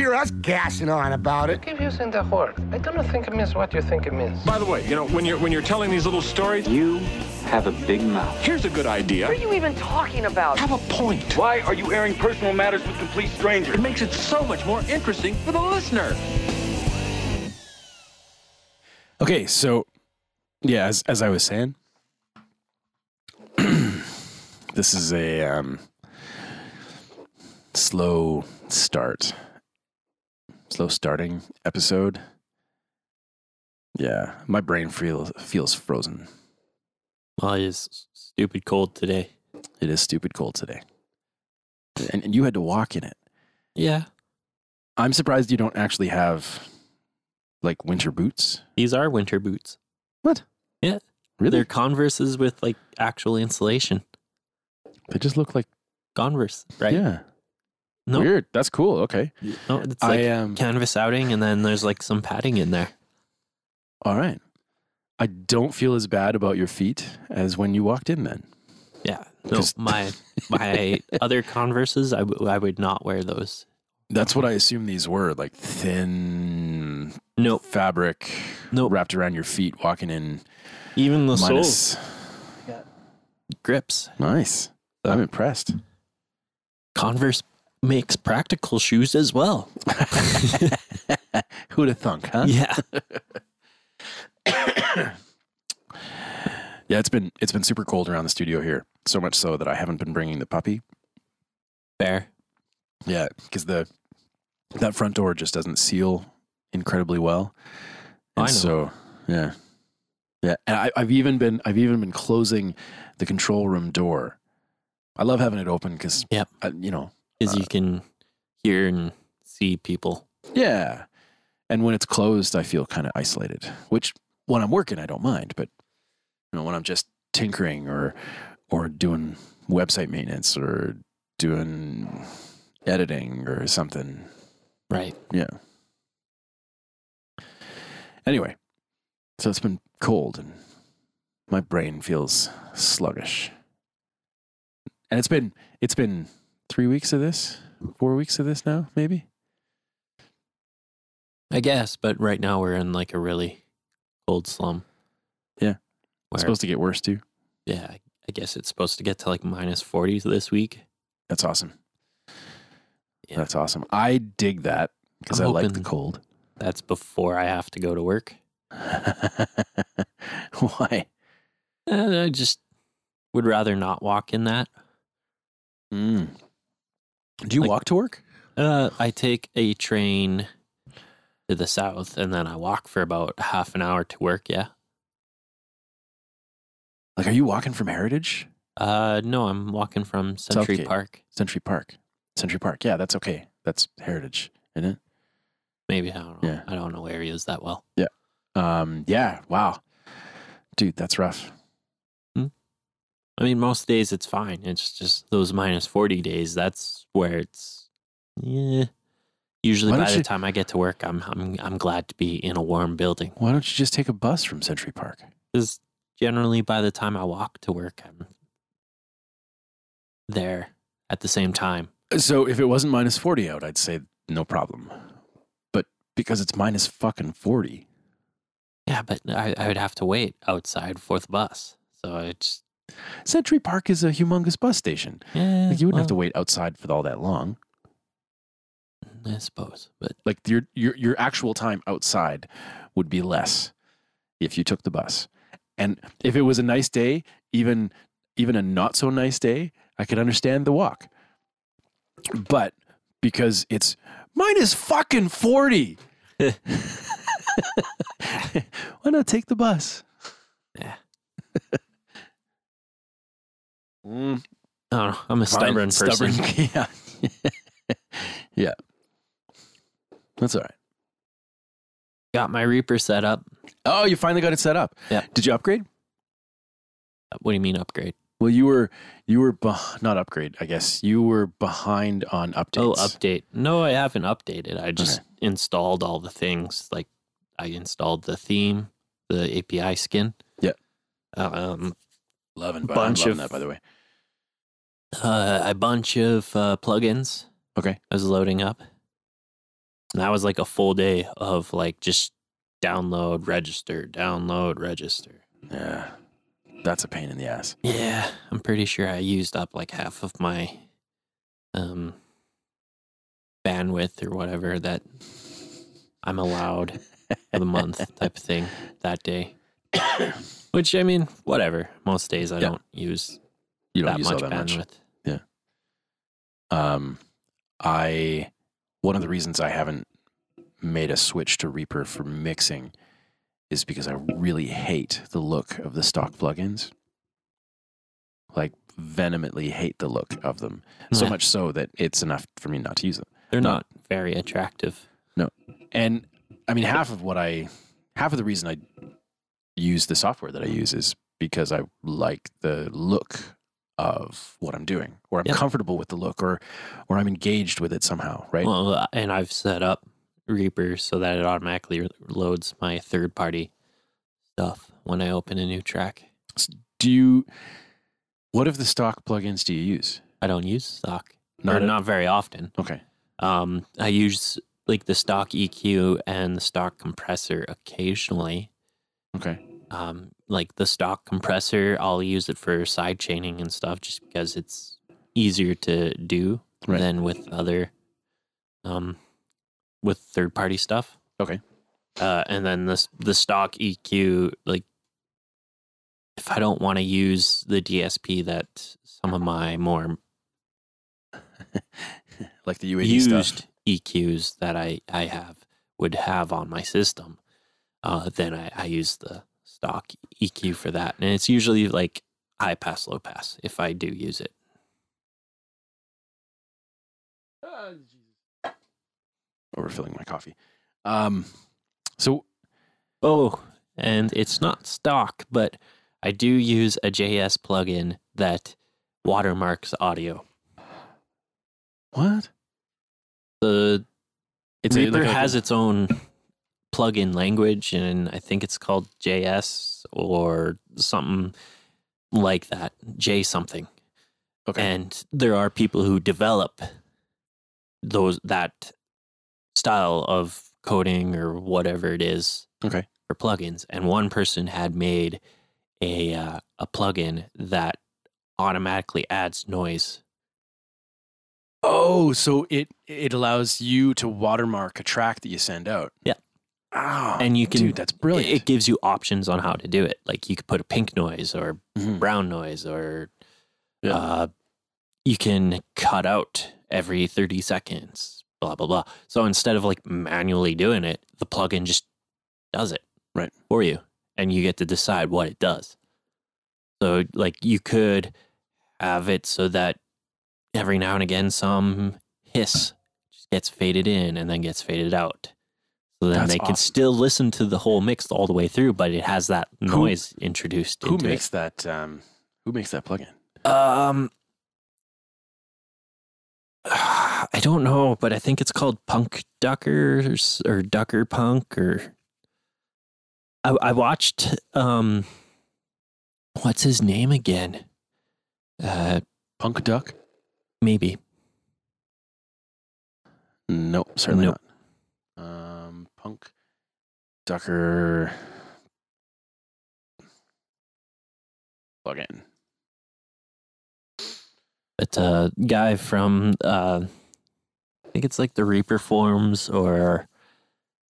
hear us gassing on about it. Keep using the word. I do not think it means what you think it means. By the way, you know, when you're when you're telling these little stories, You have a big mouth. here's a good idea. What are you even talking about? Have a point. Why are you airing personal matters with complete strangers? It makes it so much more interesting for the listener. Okay, so yeah, as as I was saying, this is a um, slow start, slow starting episode. Yeah, my brain feels feels frozen. Well, it is stupid cold today. It is stupid cold today, and, and you had to walk in it. Yeah. I'm surprised you don't actually have like winter boots. These are winter boots. What? Yeah. Really? They're Converses with like actual insulation. they just look like Converse, right? yeah. No, Weird. That's cool. Okay. no, oh, it's I like am. canvas outing, and then there's like some padding in there. All right. I don't feel as bad about your feet as when you walked in then. Yeah. No, my my other Converses, I, w- I would not wear those. That's what I assume these were like thin Nope. fabric Nope. wrapped around your feet, walking in Even the minus. grips. Nice. I'm impressed. Converse makes practical shoes as well. Who'd have thunk, huh? Yeah. Yeah, it's been it's been super cold around the studio here. So much so that I haven't been bringing the puppy. Fair. Yeah, because the that front door just doesn't seal incredibly well. I know. so yeah, yeah. And I, I've even been I've even been closing the control room door. I love having it open because Yep. you know Because you can hear and see people. yeah. And when it's closed, I feel kind of isolated. Which when I'm working, I don't mind, but you know when I'm just tinkering or or doing website maintenance or doing editing or something, Right. Yeah. Anyway, so it's been cold and my brain feels sluggish. And it's been it's been 3 weeks of this, 4 weeks of this now, maybe. I guess, but right now we're in like a really cold slum. Yeah. It's supposed to get worse too. yeah, I- I guess it's supposed to get to like minus 40s this week. That's awesome. Yeah. That's awesome. I dig that because I like the cold. That's before I have to go to work. Why? And I just would rather not walk in that. Mm. Do you Like- walk to work? Uh, I take a train to the south and then I walk for about half an hour to work. Yeah. Like are you walking from Heritage? Uh, no, I'm walking from Century Southgate. Park. Century Park. Century Park. Yeah, that's okay. That's Heritage, isn't it? Maybe I don't know. Yeah. I don't know areas that well. Yeah. Um, yeah, wow. Dude, that's rough. I mean, most days it's fine. It's just those minus 40 days. That's where it's, yeah. Usually by the you- time I get to work, I'm, I'm, I'm glad to be in a warm building. Why don't you just take a bus from Century Park? Because generally by the time I walk to work, I'm there at the same time. So if it wasn't minus 40 out, I'd say no problem. But because it's minus fucking 40, Yeah, but I, I would have to wait outside for the bus. So it's, Century Park is a humongous bus station. yeah. Like you wouldn't have to wait outside for all that long. I suppose. But Like your your your actual time outside would be less if you took the bus. And if it was a nice day, even even a not so nice day, I could understand the walk. But because it's minus fucking 40. Why not take the bus? Yeah. Mm, I don't know. I'm a fine. stubborn person. Stubborn. yeah. yeah. That's all right. Got my Reaper set up. Oh, you finally got it set up. Yeah. Did you upgrade? What do you mean upgrade? Well, you were you were beh- not upgrade. I guess you were behind on updates. Oh, update. No, I haven't updated. I just installed all the things. Like I installed the theme, the API skin. Yeah. Um, Loving, bunch loving of- that, by the way. uh, a bunch of uh, plugins. Okay. I was loading up. And that was like a full day of like just download, register, download, register. Yeah, that's a pain in the ass. Yeah, I'm pretty sure I used up like half of my um bandwidth or whatever that I'm allowed for the month type of thing that day. Which I mean, whatever. Most days I Yeah. don't use You don't that use much that much. bandwidth. Um, I one of the reasons I haven't made a switch to Reaper for mixing is because I really hate the look of the stock plugins. Like vehemently hate the look of them. So Yeah. much so that it's enough for me not to use them. They're No. not very attractive. No. And I mean, half of what I, half of the reason I use the software that I use is because I like the look of what I'm doing, or I'm Yep. comfortable with the look, or, or I'm engaged with it somehow, right? Well, uh, and I've set up Reaper so that it automatically loads my third party stuff when I open a new track. do you, what of the stock plugins do you use? I don't use stock. Not not very often. Okay. Um, I use like the stock EQ and the stock compressor occasionally. Okay. Um, like the stock compressor, I'll use it for side chaining and stuff just because it's easier to do Right. than with other, um, with third party stuff. Okay. Uh, and then this the stock EQ, like if I don't want to use the DSP that some of my more like the UAD used stuff. EQs that I, I have would have on my system, uh, then I, I use the stock EQ for that. And it's usually like high pass, low pass if I do use it. Overfilling my coffee. Um, so Oh, and it's not stock, but I do use a JS plugin that watermarks audio. what? The It's a- Reaper like a- has its own plugin language, and I think it's called JS or something like that. J something. Okay. And there are people who develop those that style of coding or whatever it is Okay. for plugins. And one person had made a uh, a plugin that automatically adds noise. Oh, so it it allows you to watermark a track that you send out. Yeah. Oh, and you can dude, that's brilliant. It gives you options on how to do it. Like you could put a pink noise or Mhm. brown noise or Yeah. uh, you can cut out every 30 seconds, blah, blah, blah. So instead of like manually doing it, the plugin just does it Right. for you and you get to decide what it does. So like you could have it so that every now and again some hiss just gets faded in and then gets faded out. So then That's they can awesome. still listen to the whole mix all the way through, but it has that noise introduced who into makes that? Um, who makes that plugin? it. Um I don't know, but I think it's called Punk Duckers or Ducker Punk or I, I watched um what's his name again? Uh Punk Duck? maybe. Nope, certainly Nope. not. Um, Punk Ducker plugin. But a guy from uh I think it's like the Reaper forums or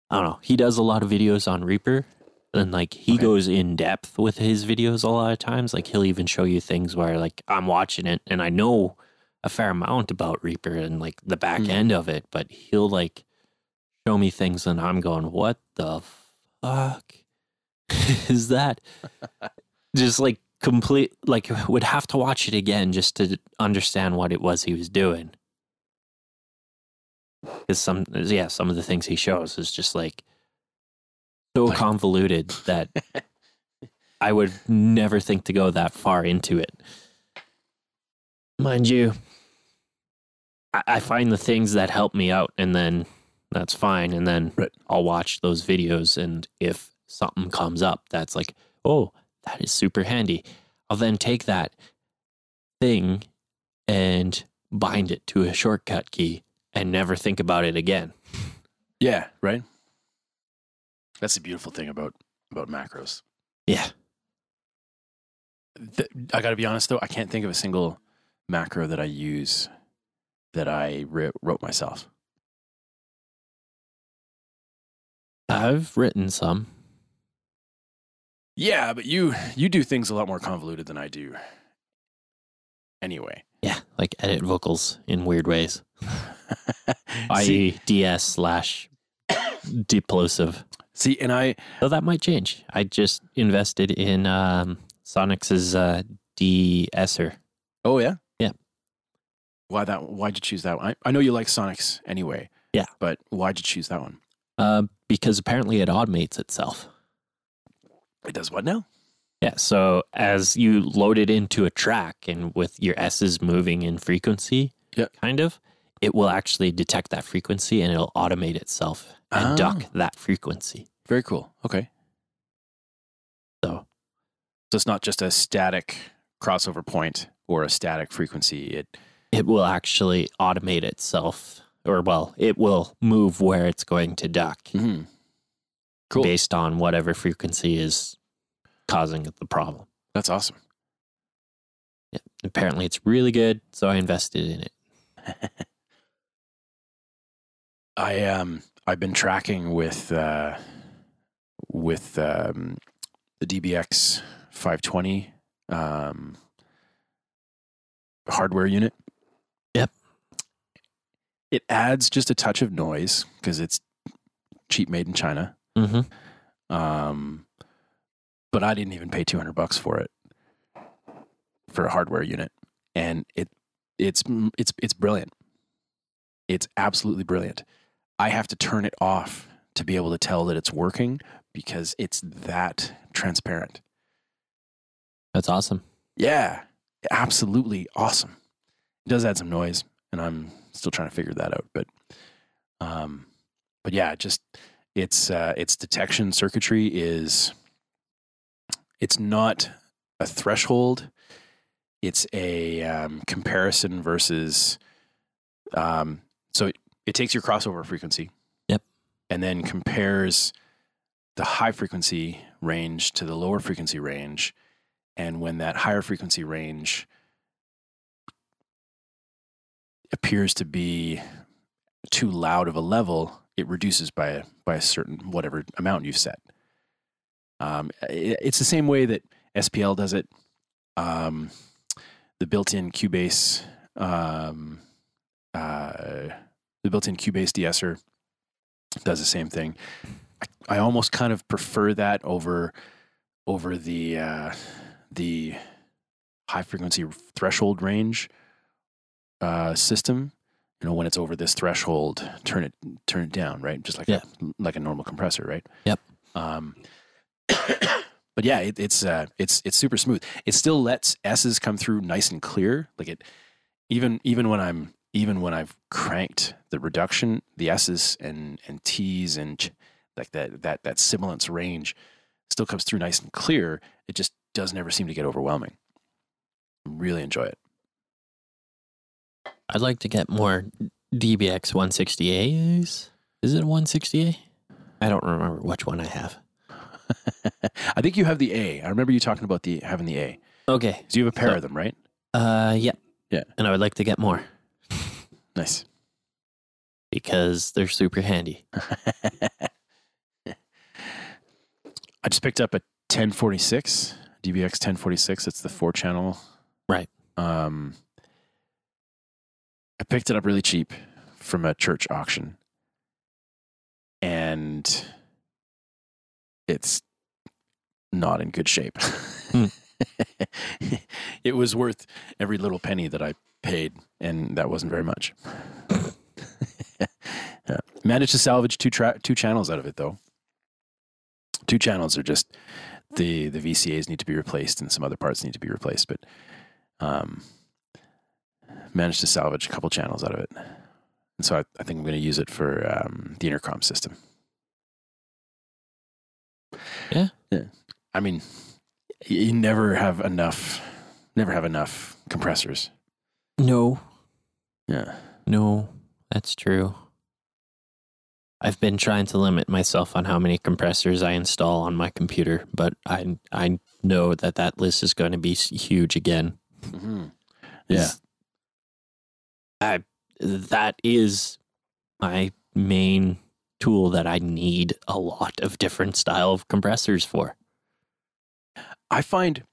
I don't know. He does a lot of videos on Reaper and like he Okay. goes in depth with his videos a lot of times. Like he'll even show you things where like I'm watching it and I know a fair amount about Reaper and like the back Mhm. end of it, but he'll like show me things and I'm going, What the fuck is that? just like complete like would have to watch it again just to understand what it was he was doing. because some yeah some of the things he shows is just like so convoluted that I would never think to go that far into it. Mind you, I, I find the things that help me out, and then that's fine. And then Right. I'll watch those videos, and if something comes up that's like, oh, that is super handy, I'll then take that thing and bind it to a shortcut key and never think about it again. Yeah, right. That's the beautiful thing about about macros. Yeah. Th- I got to be honest though, I can't think of a single macro that I use that I wri- wrote myself. I've written some. Yeah, but you you do things a lot more convoluted than I do. Anyway, Yeah, like edit vocals in weird ways, see, i.e., DS slash deplosive. see, and I Though that might change. I just invested in um, Sonnox uh, de-esser. oh yeah Yeah. Why that? Why'd you choose that one? I, I know you like Sonnox anyway. Yeah. but why'd you choose that one? Uh, because apparently it automates itself. It does what now? Yeah, so as you load it into a track and with your S's moving in frequency, Yeah. kind of, it will actually detect that frequency and it'll automate itself and duck Oh. that frequency. Very cool. Okay. So So it's not just a static crossover point or a static frequency. It it will actually automate itself, or well, it will move where it's going to duck mhm. cool. based on whatever frequency is causing the problem. That's awesome. Yeah. Apparently, it's really good, so I invested in it. I um I've been tracking with uh with um the DBX 520 um hardware unit. It adds just a touch of noise because it's cheap made in China. Mm-hmm. Um but I didn't even pay 200 bucks for it for a hardware unit and it it's it's it's brilliant. It's absolutely brilliant. I have to turn it off to be able to tell that it's working because it's that transparent. That's awesome. Yeah, absolutely awesome. It does add some noise, and I'm still trying to figure that out. But, um, but yeah, just its uh, its detection circuitry is it's not a threshold. It's a um, comparison versus. Um, so it, it takes your crossover frequency. Yep. And then compares the high frequency range to the lower frequency range. And when that higher frequency range appears to be too loud of a level, it reduces by a, by a certain whatever amount you've set. Um, it- it's the same way that SPL does it. Um, the built-in Cubase, um, uh, the built-in Cubase de-esser does the same thing. I, I almost kind of prefer that over over the uh, the high frequency threshold range uh, system. You know, when it's over this threshold, turn it turn it down, right? Just like Yeah. a, like a normal compressor, right? Yep. Um, but yeah, it, it's uh, it's it's super smooth. It still lets S's come through nice and clear. Like it, even even when I'm even when I've cranked the reduction, the S's and and T's and ch- like that that that sibilance range still comes through nice and clear. It just doesn't ever seem to get overwhelming. Really enjoy it. I'd like to get more DBX 160As. Is it a 160A? I don't remember which one I have. I think you have the A. I remember you talking about the having the A. Okay. So you have a pair So- of them, right? Uh, yeah. Yeah. And I would like to get more Nice. because they're super handy. I just picked up a 1046 DBX 1046. It's the four channel. Right. Um, I picked it up really cheap from a church auction, and it's not in good shape. it was worth every little penny that I paid, and that wasn't very much. yeah. Managed to salvage two tra- two channels out of it though. Two channels are just the the VCAs need to be replaced and some other parts need to be replaced, but um, managed to salvage a couple channels out of it. And so I, I think I'm going to use it for um, the intercom system. Yeah. Yeah. I mean, you never have enough, never have enough compressors. No, Yeah. no, that's true. I've been trying to limit myself on how many compressors I install on my computer, but I I know that that list is going to be huge again. hmm Yeah. I that is my main tool that I need a lot of different style of compressors for. I find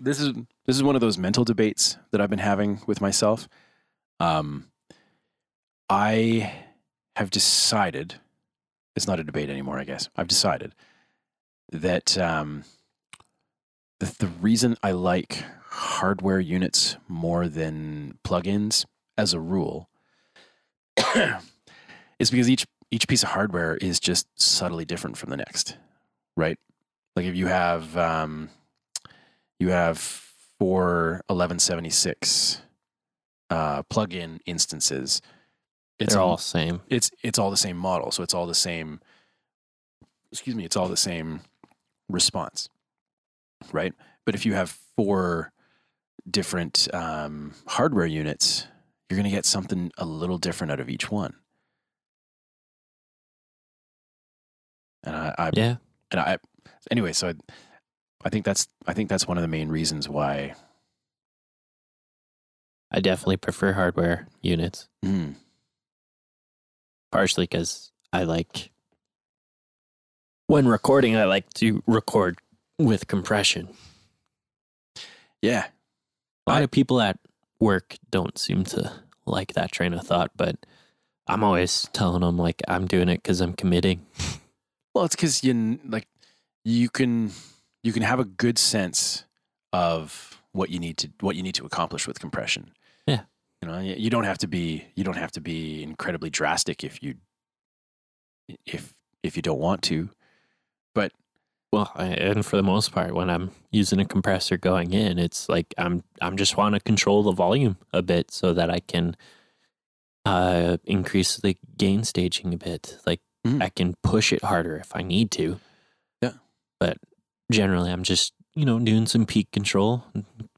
this is this is one of those mental debates that I've been having with myself. Um, I have decided it's not a debate anymore. I guess I've decided that um, the, the reason I like hardware units more than plugins, as a rule, is because each each piece of hardware is just subtly different from the next, right? Like if you have um, you have four 1176 uh, plug-in instances, it's They're all all same. it's it's all the same model, so it's all the same. Excuse me, it's all the same response, right? But if you have four different um, hardware units, you're going to get something a little different out of each one. And I, I Yeah. and I anyway, so I, I think that's I think that's one of the main reasons why. I definitely prefer hardware units, Mm, partially because I like when recording. I like to record with compression. yeah, A lot of people at work don't seem to like that train of thought, but I'm always telling them like I'm doing it because I'm committing. Well, it's because you like you can you can have a good sense of what you need to what you need to accomplish with compression. Yeah. you know, you don't have to be you don't have to be incredibly drastic if you if if you don't want to. But Well, and for the most part, when I'm using a compressor going in, it's like I'm I'm just want to control the volume a bit so that I can uh, increase the gain staging a bit. Like Mhm. I can push it harder if I need to. Yeah. But generally, I'm just you know doing some peak control,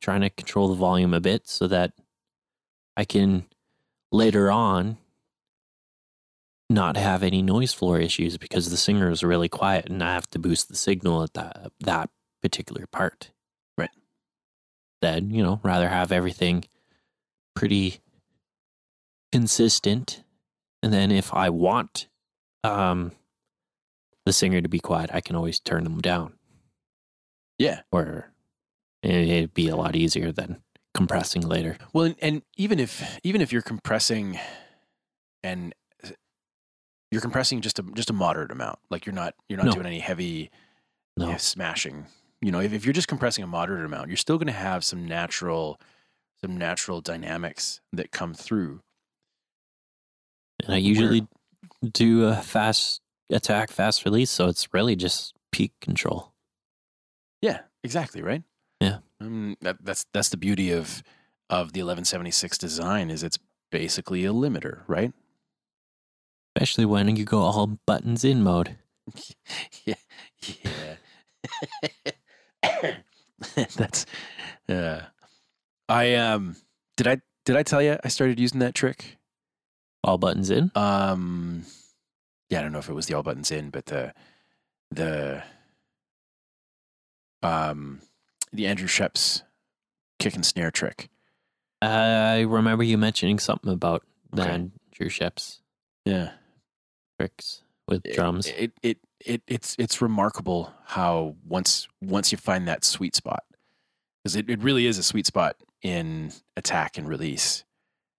trying to control the volume a bit so that I can later on not have any noise floor issues because the singer is really quiet and I have to boost the signal at that that particular part. Right. Then, you know, rather have everything pretty consistent. And then if I want um the singer to be quiet, I can always turn them down. yeah, Or it'd be a lot easier than compressing later. well, and, and even if even if you're compressing and you're compressing just a just a moderate amount, like you're not you're not No. doing any heavy No. yeah, smashing. You know, if, if you're just compressing a moderate amount, you're still going to have some natural, some natural dynamics that come through. And I usually do a fast attack, fast release, so it's really just peak control. Yeah, exactly. Right. Yeah. Um, that, that's that's the beauty of of the 1176 design is it's basically a limiter, right? Especially when you go all buttons in mode. yeah, yeah. that's. Uh, I um. Did I did I tell you I started using that trick? All buttons in. Um, yeah, I don't know if it was the all buttons in, but the the um the Andrew Scheps kick and snare trick. I remember you mentioning something about the Okay. Andrew Scheps Yeah, tricks with drums. It, it it it's it's remarkable how once once you find that sweet spot, because it, it really is a sweet spot in attack and release.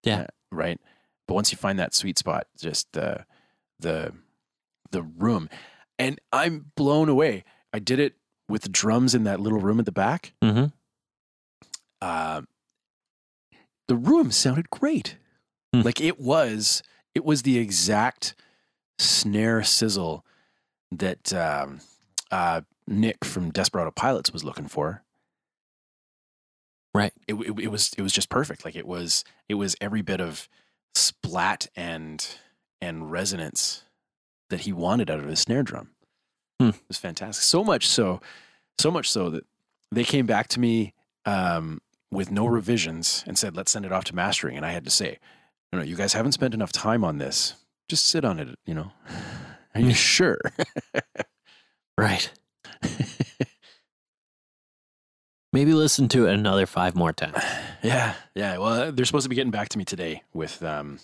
Yeah. Uh, right. But once you find that sweet spot, just the the the room, and I'm blown away. I did it with drums in that little room at the back. mm-hmm. Uh, the room sounded great. Hmm. Like it was it was the exact snare sizzle that um, uh, Nick from Desperado Pilots was looking for. Right. It, it, it was it was just perfect. Like it was it was every bit of splat and and resonance that he wanted out of his snare drum. Hmm. It was fantastic. So much so, so much so that they came back to me um, with no revisions and said, "Let's send it off to mastering." And I had to say, "No, no, you guys haven't spent enough time on this. Just sit on it. You know, are you sure?" Right. Maybe listen to it another five more times. yeah, yeah. Well, they're supposed to be getting back to me today with um,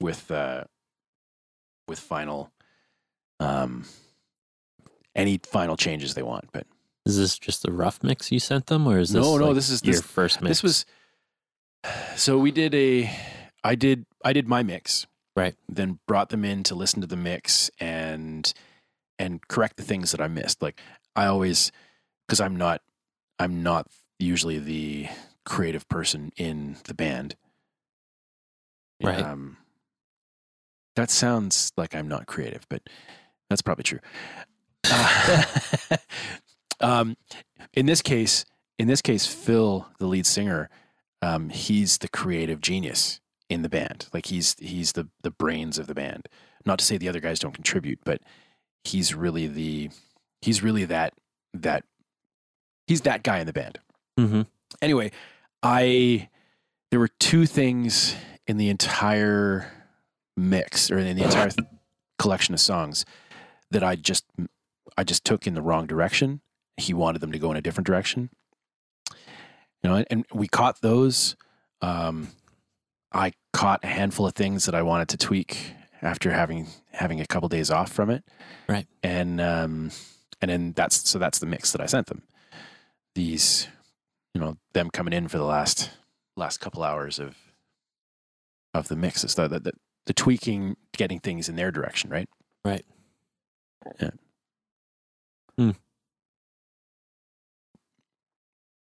with uh, with final um, any final changes they want. But Is this just the rough mix you sent them, or is this no, no. like, This is your this, first mix? This was so we did a I did I did my mix. Right. Then brought them in to listen to the mix and and correct the things that I missed. Like I always cuz I'm not I'm not usually the creative person in the band. Right. Um that sounds like I'm not creative, but that's probably true. Uh, um, in this case, in this case, Phil, the lead singer, um, he's the creative genius in the band. Like he's he's the the brains of the band. Not to say the other guys don't contribute, but he's really the he's really that that he's that guy in the band. mm-hmm. Anyway, I there were two things in the entire mix or in the entire th- collection of songs that I just I just took in the wrong direction. He wanted them to go in a different direction. You know, and, and we caught those. Um, I caught a handful of things that I wanted to tweak after having having a couple days off from it. Right. And um, and then that's so that's the mix that I sent them. These, you know, them coming in for the last last couple hours of of the mixes, the the, the, the tweaking, getting things in their direction, right? Right. Yeah. Hmm.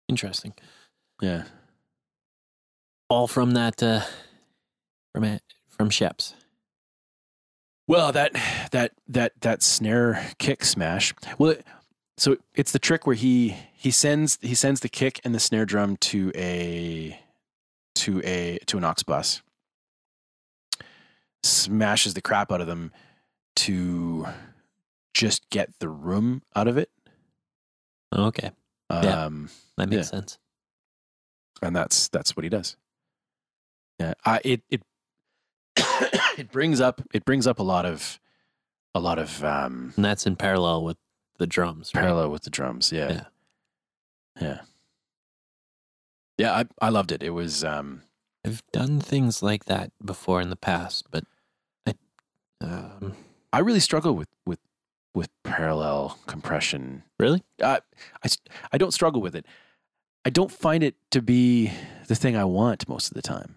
Interesting. Yeah. All from that, uh, from it, from Scheps. Well, that that that that snare kick smash. Well, it, so it's the trick where he he sends he sends the kick and the snare drum to a to a to an aux bus, smashes the crap out of them to just get the room out of it. Okay, Yeah. Um, that makes Yeah. sense. and that's that's what he does. Yeah, I it it it brings up it brings up a lot of a lot of um, And that's in parallel with the drums. Right? parallel with the drums. Yeah, Yeah. yeah, yeah. I I loved it. It was um, I've done things like that before in the past, but I, um, I really struggle with with with parallel compression. really, Uh, I don't struggle with it. I don't find it to be the thing I want most of the time.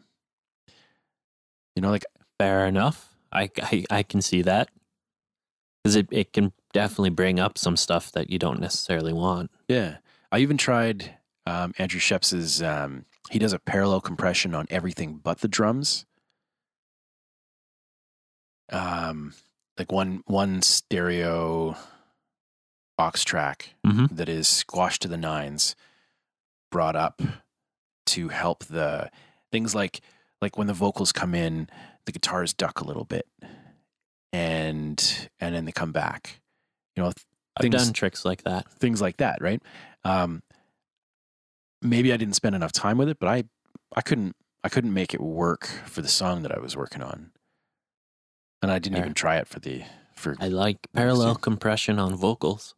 You know, like fair enough. I, I, I can see that because it, it can definitely bring up some stuff that you don't necessarily want. Yeah. I even tried um, Andrew Scheps's, um, he does a parallel compression on everything but the drums. Um, like one one stereo box track Mhm. that is squashed to the nines, brought up to help the things like like when the vocals come in, the guitars duck a little bit, and and then they come back. You know, I've done tricks like that. things like that, right? Um, maybe I didn't spend enough time with it, but I I couldn't I couldn't make it work for the song that I was working on, and I didn't even try it for the for. I like parallel compression on vocals.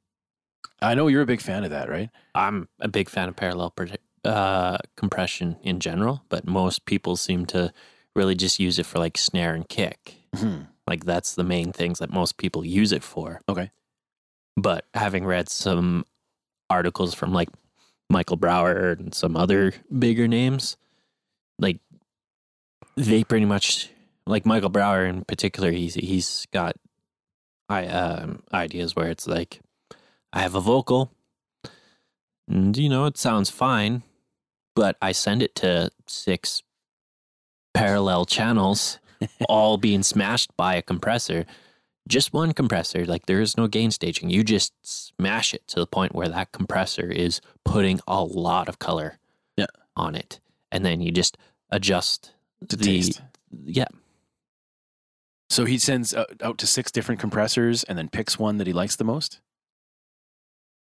I know you're a big fan of that, right? I'm a big fan of parallel uh, compression in general, but most people seem to really just use it for like snare and kick. Mhm. Like that's the main things that most people use it for. Okay. But having read some articles from like Michael Brauer and some other bigger names, like they pretty much like Michael Brauer in particular, he's he's got I um ideas where it's like I have a vocal and you know it sounds fine, but I send it to six parallel channels all being smashed by a compressor. Just one compressor, like there is no gain staging. You just smash it to the point where that compressor is putting a lot of color Yeah. on it. And then you just adjust To the taste. yeah. So he sends out, out to six different compressors and then picks one that he likes the most.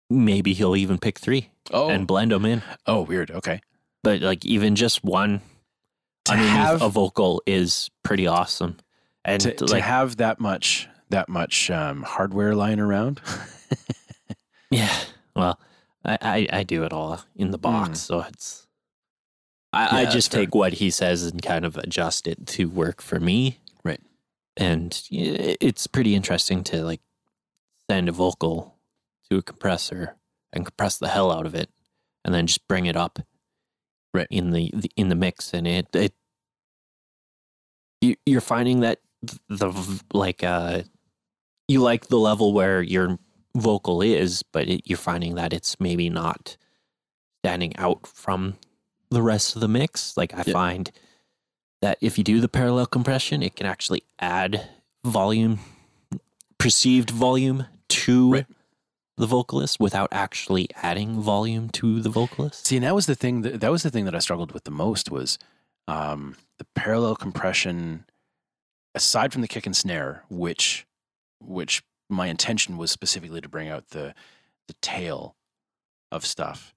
Maybe he'll even pick three Oh, and blend them in. oh, weird. Okay. But like even just one To underneath have a vocal is pretty awesome. And to, to like have that much that much um, hardware lying around. Yeah. Well, I, I, I do it all in the box, so it's. I, I. Yeah, that's just fair. take what he says and kind of adjust it to work for me. Right. And it's pretty interesting to like send a vocal to a compressor and compress the hell out of it, and then just bring it up. Right. In the, the in the mix, and it it. You, you're finding that the like uh, you like the level where your vocal is, but it, you're finding that it's maybe not standing out from the rest of the mix. Like I Yeah. find that if you do the parallel compression, it can actually add volume, perceived volume to Right. The vocalist without actually adding volume to the vocalist. See, and that was the thing that that was the thing that I struggled with the most was um, the parallel compression. Aside from the kick and snare, which which my intention was specifically to bring out the the tail of stuff,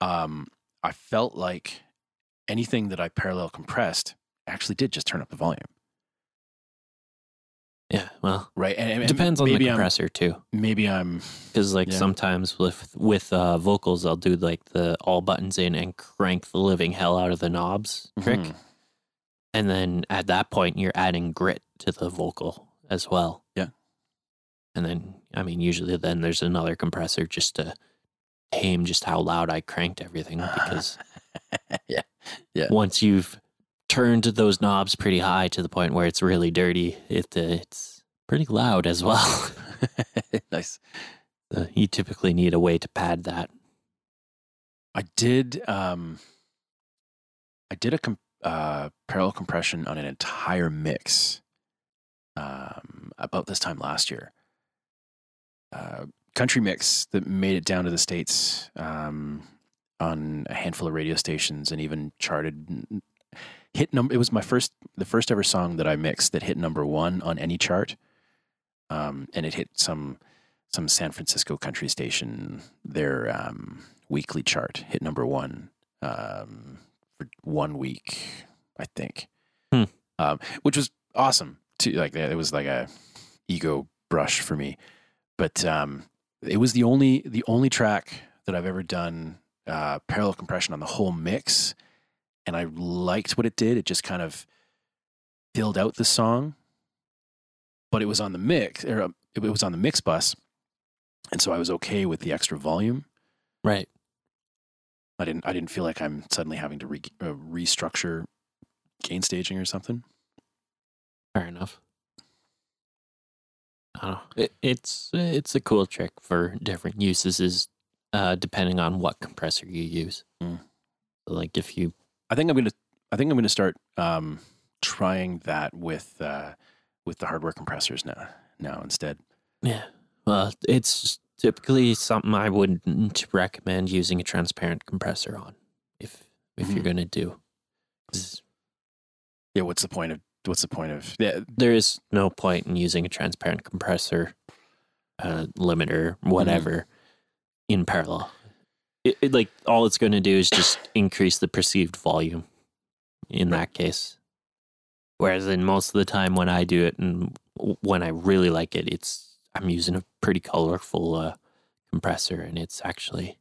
um, I felt like anything that I parallel compressed actually did just turn up the volume, Yeah, well, right? And, and it depends on the maybe I'm- compressor too. maybe I'm Because like Yeah. sometimes with with uh, vocals, I'll do like the all buttons in and crank the living hell out of the knobs trick, Mhm. and then at that point you're adding grit to the vocal as well. Yeah. and then I mean usually then there's another compressor just to tame just how loud I cranked everything because yeah, yeah. once you've turned those knobs pretty high to the point where it's really dirty, it uh, it's pretty loud as well. nice. So you typically need a way to pad that. I did. Um, I did a com- uh, parallel compression on an entire mix um, about this time last year. Uh, country mix that made it down to the states um, on a handful of radio stations and even charted. Hit number. It was my first, the first ever song that I mixed that hit number one on any chart, um, and it hit some some San Francisco country station. Their um, weekly chart hit number one um, for one week, I think, Hmm. um, which was awesome. To like, it was like a ego brush for me, but um, it was the only the only track that I've ever done uh, parallel compression on the whole mix, and I liked what it did. It just kind of filled out the song, but it was on the mix, or uh, it was on the mix bus, and so I was okay with the extra volume. Right. I didn't I didn't feel like I'm suddenly having to re, uh, restructure gain staging or something. Fair enough. I don't know. It, it's it's a cool trick for different uses, is uh, depending on what compressor you use. Mm. Like if you I think I'm gonna I think I'm gonna start um, trying that with uh, with the hardware compressors now now instead. yeah, well, it's typically something I wouldn't recommend using a transparent compressor on if if you're Mhm. gonna do. Yeah, what's the point of what's the point of yeah There is no point in using a transparent compressor, uh, limiter, whatever, in parallel. It, it, like all it's going to do is just increase the perceived volume. In that case, whereas in most of the time when I do it and when I really like it, it's I'm using a pretty colorful uh, compressor, and it's actually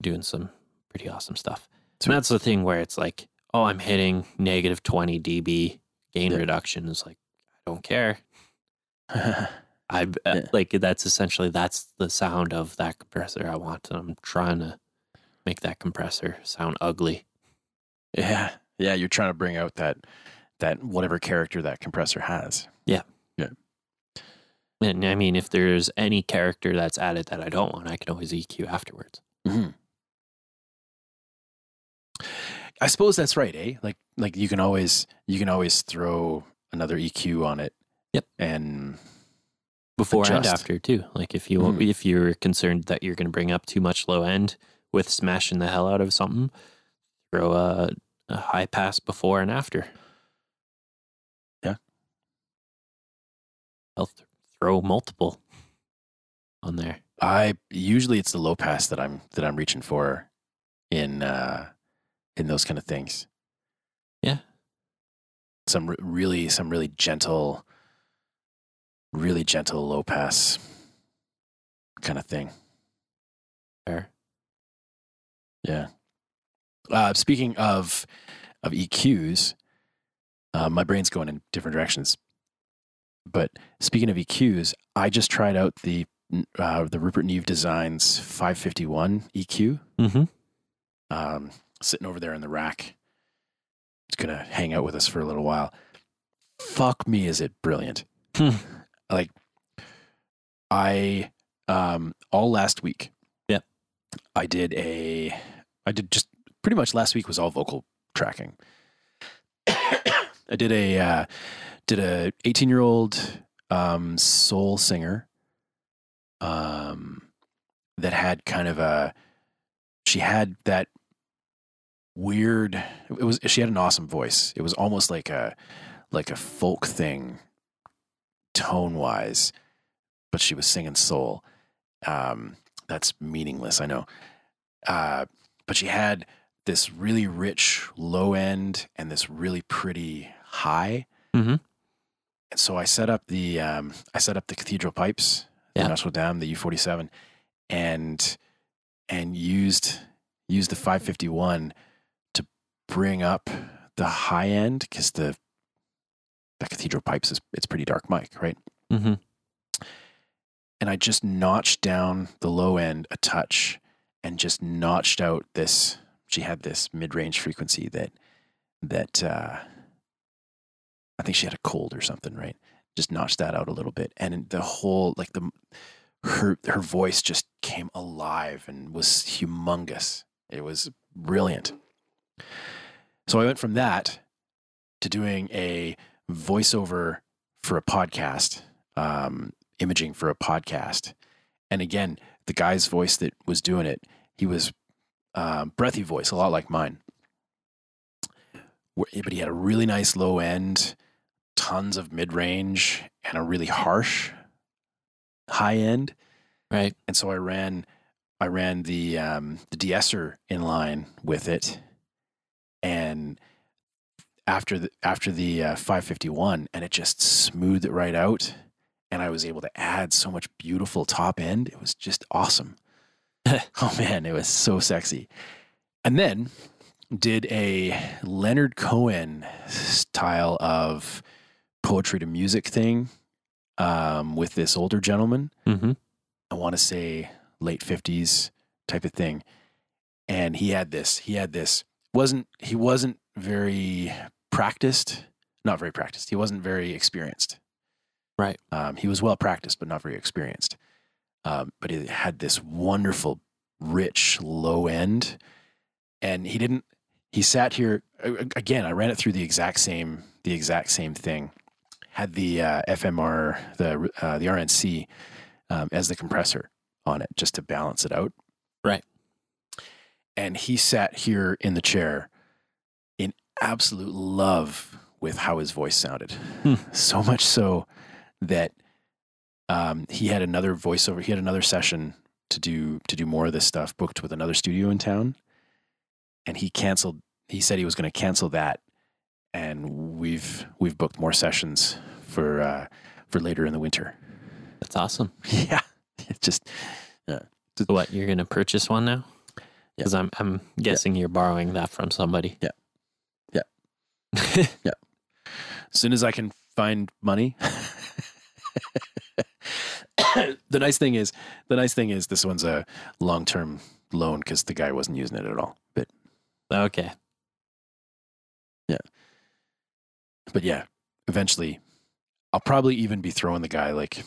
doing some pretty awesome stuff. And that's the thing where it's like, oh, I'm hitting negative 20 dB gain Yeah. reduction. It's like, I don't care. I uh, Yeah. like that's essentially that's the sound of that compressor I want. And I'm trying to make that compressor sound ugly. yeah yeah you're trying to bring out that that whatever character that compressor has. Yeah. Yeah. And I mean, if there's any character that's added that I don't want, I can always EQ afterwards. Mm-hmm. I suppose that's right, eh? Like like you can always you can always throw another EQ on it. Yep. And before and after too. Like if you Mhm. if you're concerned that you're going to bring up too much low end with smashing the hell out of something, throw a, a high pass before and after. Yeah. I'll th- throw multiple on there. I usually it's the low pass that I'm that I'm reaching for in uh in those kind of things. Yeah. Some really some really gentle really gentle low pass kind of thing. Fair. Yeah. Uh, speaking of of EQs, uh, my brain's going in different directions. But speaking of EQs, I just tried out the uh, the Rupert Neve Designs 551 EQ. Mm-hmm. Um, sitting over there in the rack. It's gonna hang out with us for a little while. Fuck me, is it brilliant? Like, I um, all last week. Yeah. I did a. I did just pretty much last week was all vocal tracking. I did a uh, did a 18 year old um, soul singer um, that had kind of a she had that weird it was she had an awesome voice it was almost like a like a folk thing tone wise but she was singing soul um that's meaningless i know uh but she had this really rich low end and this really pretty high Mhm. and so i set up the um i set up the cathedral pipes Yeah. the Notre Dame, the u47 and and used used the 551 to bring up the high end because the the cathedral pipes is it's pretty dark mic right Mm-hmm. and I just notched down the low end a touch and just notched out this. She had this mid range frequency that that uh, I think she had a cold or something, right? Just notched that out a little bit, and the whole like the her her voice just came alive and was humongous. It was brilliant. So I went from that to doing a voiceover for a podcast um, imaging for a podcast. And again, the guy's voice that was doing it, he was um, breathy voice, a lot like mine. But he had a really nice low end, tons of mid range, and a really harsh high end. Right. And so I ran, I ran the um, the de-esser in line with it, and after the after the uh, 551, and it just smoothed it right out, and I was able to add so much beautiful top end. It was just awesome. oh man, it was so sexy. And then did a Leonard Cohen style of poetry to music thing um, with this older gentleman. Mm-hmm. I want to say late 50s type of thing. And he had this, he had this, wasn't, he wasn't very practiced, not very practiced. He wasn't very experienced. Right. Um, he was well practiced, but not very experienced. Um, but he had this wonderful, rich low end. And he didn't, he sat here again. I ran it through the exact same, the exact same thing. Had the uh, FMR, the uh, the RNC um, as the compressor on it, just to balance it out. Right. And he sat here in the chair absolute love with how his voice sounded. Hmm. So much so that um, he had another voiceover. He had another session to do to do more of this stuff booked with another studio in town, and he canceled. He said he was going to cancel that, and we've we've booked more sessions for uh, for later in the winter. That's awesome. Yeah, it's just So what? You're gonna purchase one now? Yeah. Because I'm I'm guessing you're borrowing that from somebody. Yeah. Yeah. as soon as I can find money. the nice thing is, the nice thing is, this one's a long term loan because the guy wasn't using it at all. But okay. Yeah, but yeah, eventually, I'll probably even be throwing the guy like,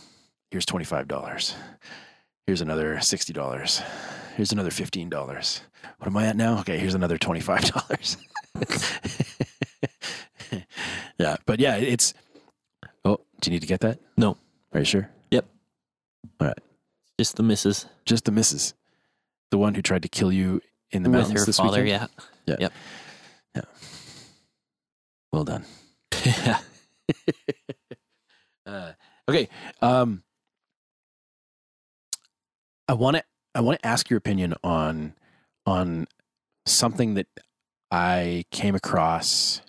here's twenty five dollars, here's another sixty dollars, here's another fifteen dollars. What am I at now? Okay, here's another twenty five dollars. yeah, but yeah, it's. Oh, do you need to get that? No. Are you sure? Yep. All right. Just the missus Just the missus, the one who tried to kill you in the with mountains her this father. weekend. Yeah. Yeah. Yep. Well done. yeah. Uh, okay. Um, I want to I want to ask your opinion on on something that I came across.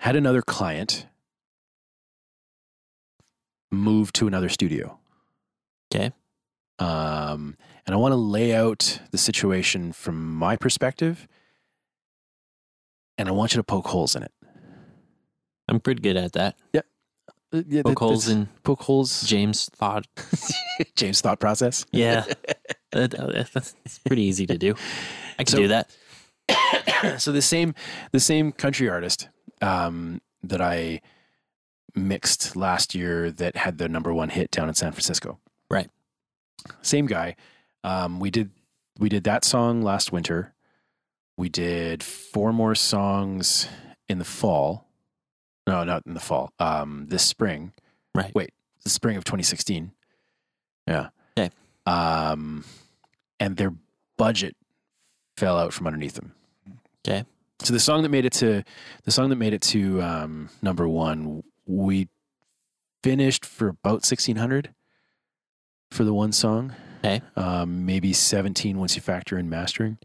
Had another client move to another studio. Okay. Um, and I want to lay out the situation from my perspective, and I want you to poke holes in it. I'm pretty good at that. Uh, yeah, Poke holes that's- in poke holes. James thought. James thought process. Yeah. That- that's, that's pretty easy to do. I can So- do that. so the same the same country artist um, that I mixed last year that had the number one hit down in San Francisco. Right. Same guy. Um, we did we did that song last winter. We did four more songs in the fall. No, not in the fall. Um, this spring. Right. Wait, the spring of 2016. Yeah. Okay. Um, and their budget fell out from underneath them. Okay. So the song that made it to the song that made it to um, number one, we finished for about sixteen hundred for the one song. Okay. Um, maybe seventeen once you factor in mastering.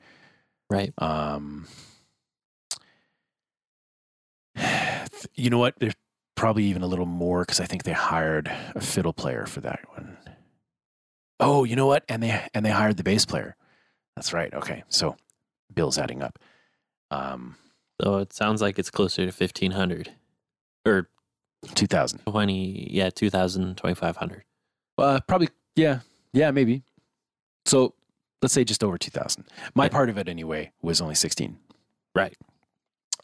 Right. Um, you know what? There's probably even a little more because I think they hired a fiddle player for that one. Oh, you know what? And they and they hired the bass player. That's right. Okay, so Bill's adding up. Um, So it sounds like it's closer to 1500 or two thousand. 20, yeah, 2000, 2500. Uh, probably, yeah, yeah, maybe. So let's say just over two thousand. My Okay. part of it anyway was only sixteen. Right.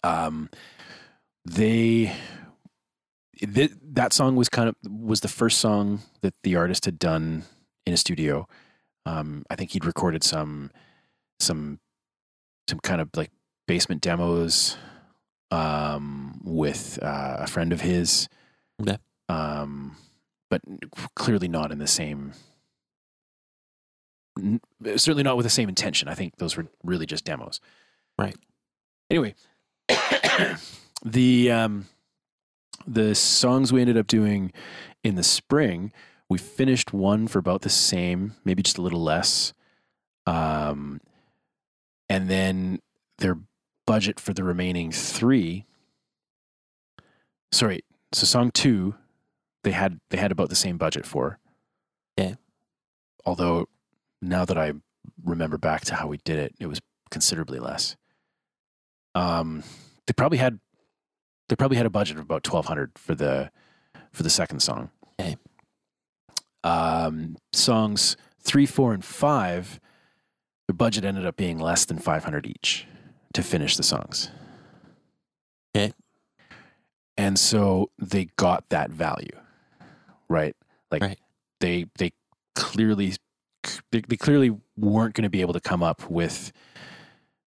Um, they th- that song was kind of was the first song that the artist had done in a studio. Um, I think he'd recorded some some some kind of like basement demos um, with uh, a friend of his. Okay. Um, but clearly not in the same. n- Certainly not with the same intention. I think those were really just demos. Right. Anyway, the um, the songs we ended up doing in the spring, we finished one for about the same, maybe just a little less. Um, and then their budget for the remaining three. Sorry, so song two, they had they had about the same budget for. Yeah. Although now that I remember back to how we did it, it was considerably less. Um, they probably had they probably had a budget of about twelve hundred for the for the second song. Okay. Um, songs three, four, and five, the budget ended up being less than five hundred each to finish the songs. Okay. And so they got that value, right? Like Right. they they clearly they, they clearly weren't going to be able to come up with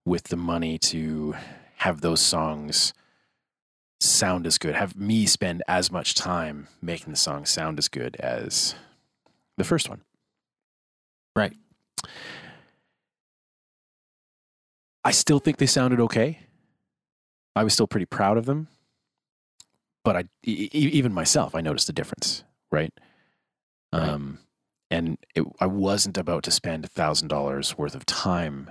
with the money to have those songs sound as good, have me spend as much time making the song sound as good as the first one. Right. I still think they sounded okay. I was still pretty proud of them. But I e- even myself, I noticed a difference, right? Right. Um and it, I wasn't about to spend a thousand dollars worth of time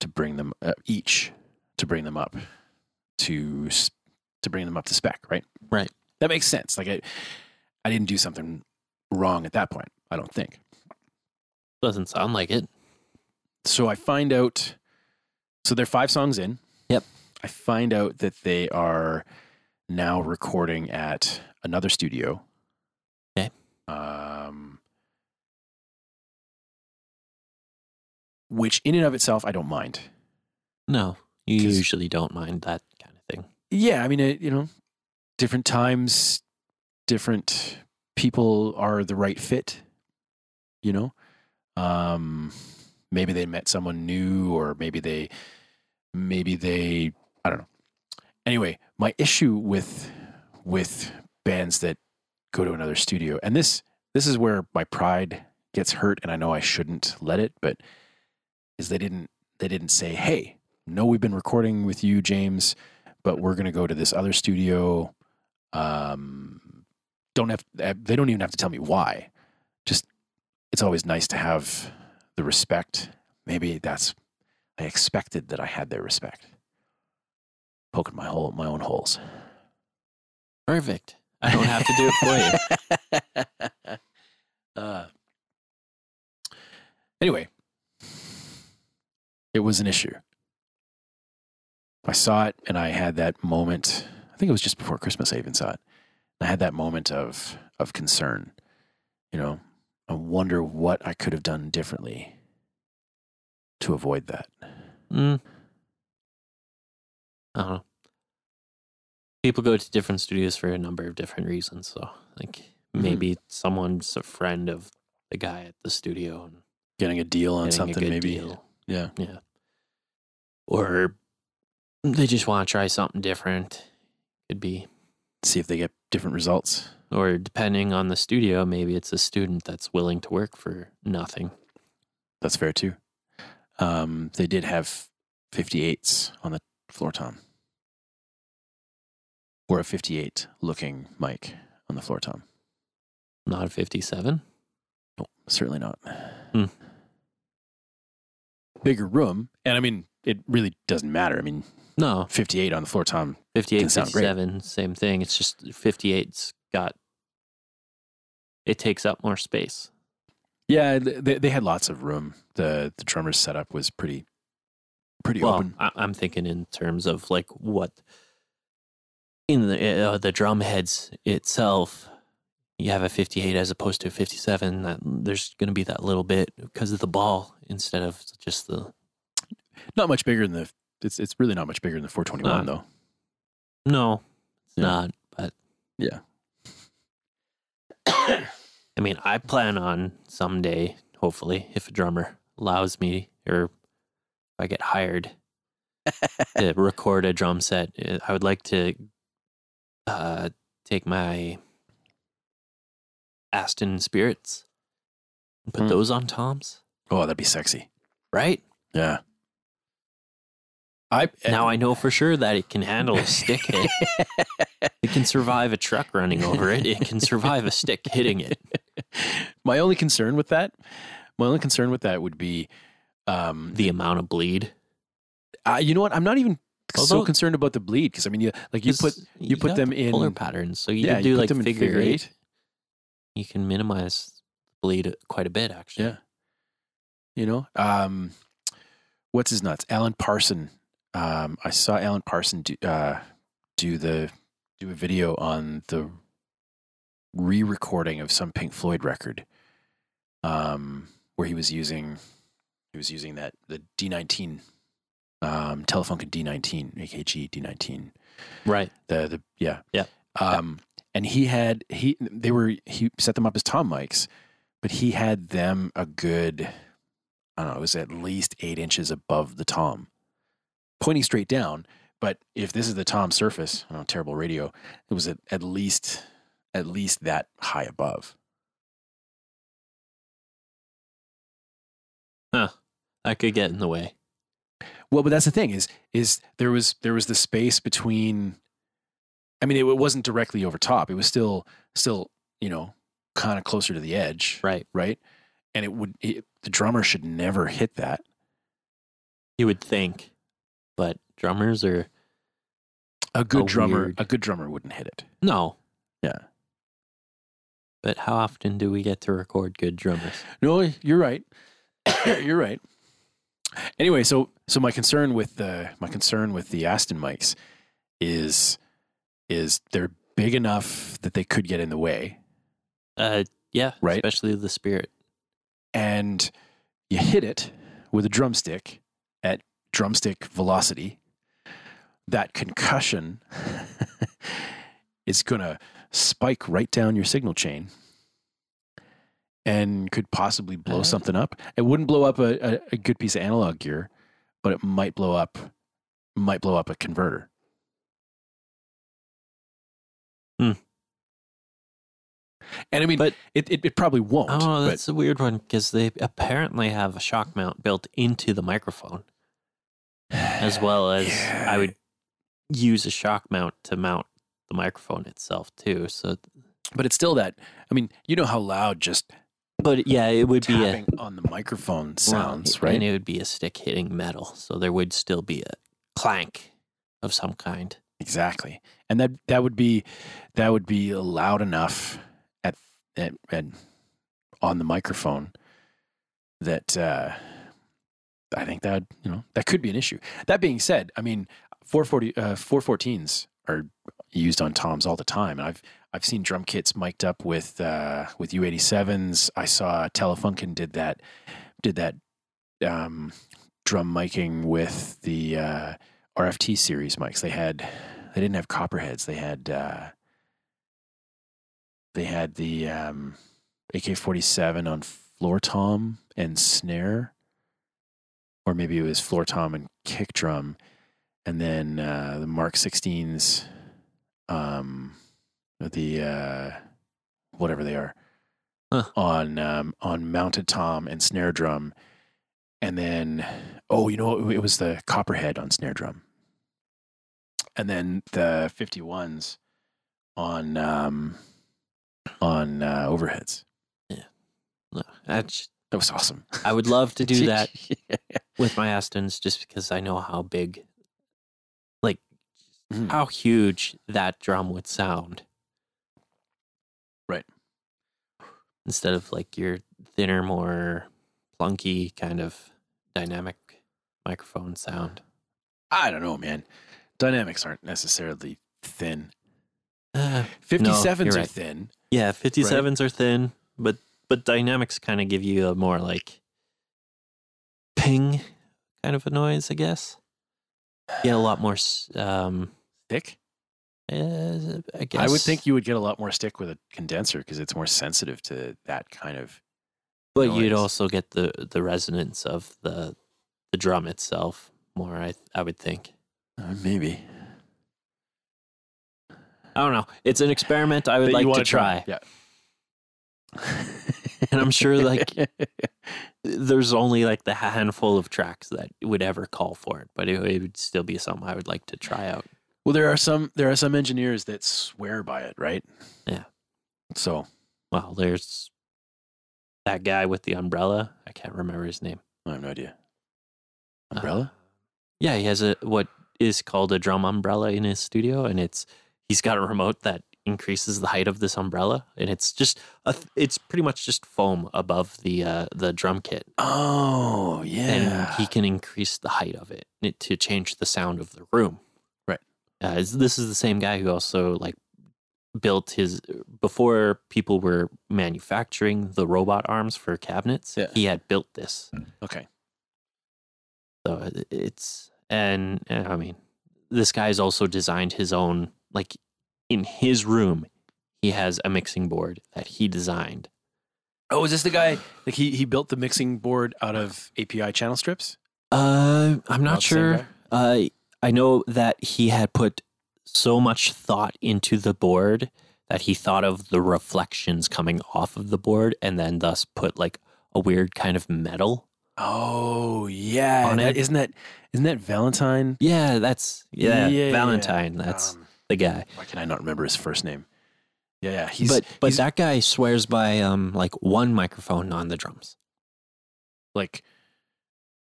to bring them uh, each to bring them up to to bring them up to spec, right? Right. That makes sense. Like I, I didn't do something wrong at that point. I don't think. Doesn't sound like it. So I find out. So they're five songs in. Yep. I find out that they are now recording at another studio. Okay. Um, which in and of itself, I don't mind. No, you usually don't mind that kind of thing. Yeah, I mean, it, you know, different times, different people are the right fit. You know, um, maybe they met someone new, or maybe they maybe they I don't know. Anyway, my issue with with bands that go to another studio, and this this is where my pride gets hurt, and I know I shouldn't let it, but is they didn't they didn't say, hey, no, we've been recording with you, James, but we're gonna go to this other studio. Um, don't have they don't even have to tell me why. Just it's always nice to have the respect. Maybe that's I expected that I had their respect. Poking my hole my own holes. Perfect. I don't have to do it for you. uh, anyway, it was an issue. I saw it and I had that moment. I think it was just before Christmas. I even saw it. I had that moment of of concern. You know, I wonder what I could have done differently to avoid that. Mm. I don't know. People go to different studios for a number of different reasons. So, like, Mhm. maybe someone's a friend of the guy at the studio and Getting a deal on something, maybe. deal. Yeah. Yeah. Or they just want to try something different. Could be. See if they get different results. Or depending on the studio, maybe it's a student that's willing to work for nothing. That's fair too. Um, they did have 58s on the floor tom. Or a 58 looking mic on the floor tom. Not a 57. No, certainly not. Hmm. Bigger room. And I mean, it really doesn't matter. I mean, No, 58 on the floor tom. 58, Can sound great. 57, same thing. It's just 58's got, it takes up more space. Yeah, they, they had lots of room. The the drummer's setup was pretty pretty well, open. I, I'm thinking in terms of like what in the uh, the drum heads itself. You have a 58 as opposed to a 57. That there's going to be that little bit because of the ball instead of just the Not much bigger than the it's it's really not much bigger than the 421 No. though. no, it's Yeah. not. But Yeah. I mean, I plan on someday, hopefully, if a drummer allows me or if I get hired to record a drum set, uh, I would like to uh, take my Aston Spirits and put Hmm. those on toms, Oh, that'd be sexy. right? Yeah. I Now I know for sure that it can handle a stick hit. it can survive a truck running over it. It can survive a stick hitting it. my only concern with that, my only concern with that would be, um, The amount of bleed. uh, you know what? I'm not even so concerned about the bleed because I mean, you like you put 'Cause you put them the in polar patterns, so you yeah, can do you like in figure, eight. You can minimize bleed quite a bit, actually. Yeah. You know, um, what's his nuts? Alan Parson. Um, I saw Alan Parson do, uh, do the do a video on the re-recording of some Pink Floyd record, um, where he was using he was using that the D19 um, Telefunken D19 AKG D19 Right. the the yeah Yeah. um and he had he they were he set them up as tom mics but he had them a good i don't know it was at least eight inches above the tom pointing straight down but if this is the tom surface oh, terrible radio it was at, at least at least that high above That could get in the way. Well, but that's the thing is is there was there was the space between. I mean, it, it wasn't directly over top. It was still still you know kind of closer to the edge, Right. right? And it would it, the drummer should never hit that. You would think. But drummers are A good A drummer, weird- a good drummer wouldn't hit it. no. Yeah. But how often do we get to record good drummers? No, you're right. you're right. Anyway, so so my concern with the my concern with the Aston mics is is they're big enough that they could get in the way. Uh yeah, Right. especially the spirit. and you hit it with a drumstick at drumstick velocity, that concussion is going to spike right down your signal chain and could possibly blow Uh. something up. It wouldn't blow up a, a, a good piece of analog gear, but it might blow up might blow up a converter. Hmm. And I mean, But- it, it, it probably won't. Oh, but- that's a weird one because they apparently have a shock mount built into the microphone, as well as Yeah. I would use a shock mount to mount the microphone itself too. So, but it's still that. I mean, you know how loud just but yeah, it would be a on the microphone sounds, and right? And it would be a stick hitting metal, so there would still be a clank of some kind. Exactly, and that that would be that would be loud enough at at, at on the microphone that uh, I think that you know that could be an issue. That being said, I mean, 440 uh, 414s are used on toms all the time, and I've I've seen drum kits mic'd up with uh, with U87s. I saw Telefunken did that did that um, drum miking with the uh, RFT series mics. They had they didn't have copperheads. They had uh, they had the um, AK47 on floor tom and snare, or maybe it was floor tom and kick drum, and then uh, the Mark 16s, um, the uh, whatever they are, Huh. on um, on mounted tom and snare drum, and then oh, you know it was the copperhead on snare drum, and then the 51s on um, on uh, overheads. No, that's- That was awesome. I would love to do that Yeah. with my Astons just because I know how big, Mhm. how huge that drum would sound. Right. Instead of like your thinner, more plunky kind of dynamic microphone sound. I don't know, man. Dynamics aren't necessarily thin. Uh, 57s you're right. thin. yeah, 57s are thin, but but dynamics kind of give you a more like ping kind of a noise, I guess. Get a lot more um Thick. uh, I guess I would think you would get a lot more stick with a condenser because it's more sensitive to that kind of. But you'd also get the the resonance of the the drum itself more. I I would think. Uh, maybe. I don't know. It's an experiment I would That like to wanna try. Yeah. And I'm sure, like- There's only like the handful of tracks that would ever call for it, but it, it would still be something I would like to try out. well, there are some there are some engineers that swear by it, right? Yeah. So Well, there's that guy with the umbrella. I can't remember his name. I have no idea. Uh, Umbrella. yeah, he has a what is called a drum umbrella in his studio, and it's he's got a remote that increases the height of this umbrella, and it's just a, th- it's pretty much just foam above the uh, the drum kit, oh yeah. and he can increase the height of it to change the sound of the room. Right. Uh, this is the same guy who also like built his before people were manufacturing the robot arms for cabinets. Yeah. He had built this. okay. So it's and I mean, this guy's also designed his own like in his room. He has a mixing board that he designed. Oh, is this the guy? Like he he built the mixing board out of API channel strips. Uh, I'm Not sure. Uh, I know that he had put so much thought into the board that he thought of the reflections coming off of the board, and then thus put like a weird kind of metal. Oh yeah. On it. isn't that isn't that Valentine? Yeah, that's yeah, Yeah, yeah, Valentine. yeah. That's Um, the guy. Why can I not remember his first name? Yeah, yeah. He's but but he's that guy swears by um like one microphone on the drums. like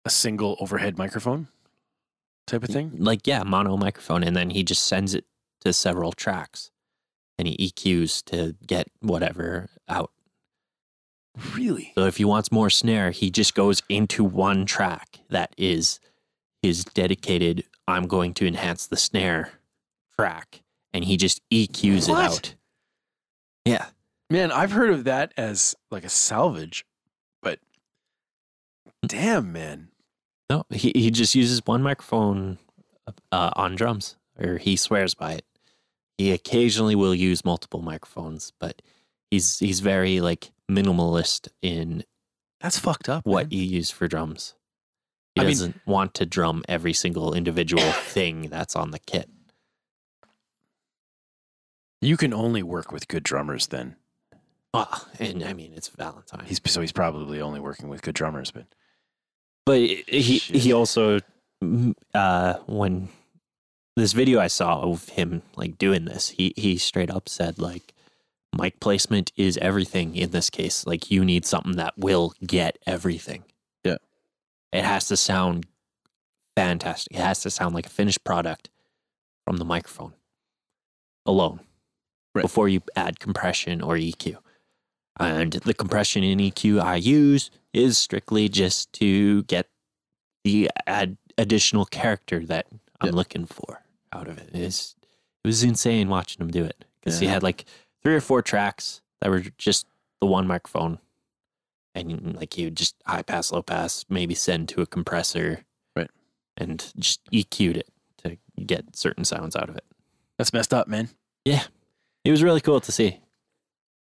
a single overhead microphone type of thing. Like yeah, mono microphone, and then he just sends it to several tracks, and he EQs to get whatever out. Really? So if he wants more snare, he just goes into one track that is his dedicated. I'm going to enhance the snare track, and he just EQs What? it out. Yeah, Man, I've heard of that as like a salvage, but damn, man. no, he he just uses one microphone uh, on drums, or he swears by it. He occasionally will use multiple microphones, but he's he's very like minimalist in That's fucked up. what man. you use for drums. He I doesn't want to drum every single individual thing that's on the kit. You can only work with good drummers then. Well, and I mean, it's Valentine. He's so he's probably only working with good drummers, but But he Shit. he also uh when this video I saw of him like doing this, he he straight up said like mic placement is everything in this case. Like you need something that will get everything. Yeah. It has to sound fantastic. It has to sound like a finished product from the microphone alone Right. before you add compression or EQ. And the compression in EQ I use is strictly just to get the add additional character that I'm Yeah. looking for out of it. It's, it was insane watching him do it because he had like three or four tracks that were just the one microphone, and like he would just high pass, low pass, maybe send to a compressor, Right. and just EQ'd it to get certain sounds out of it. that's messed up, man. It was really cool to see.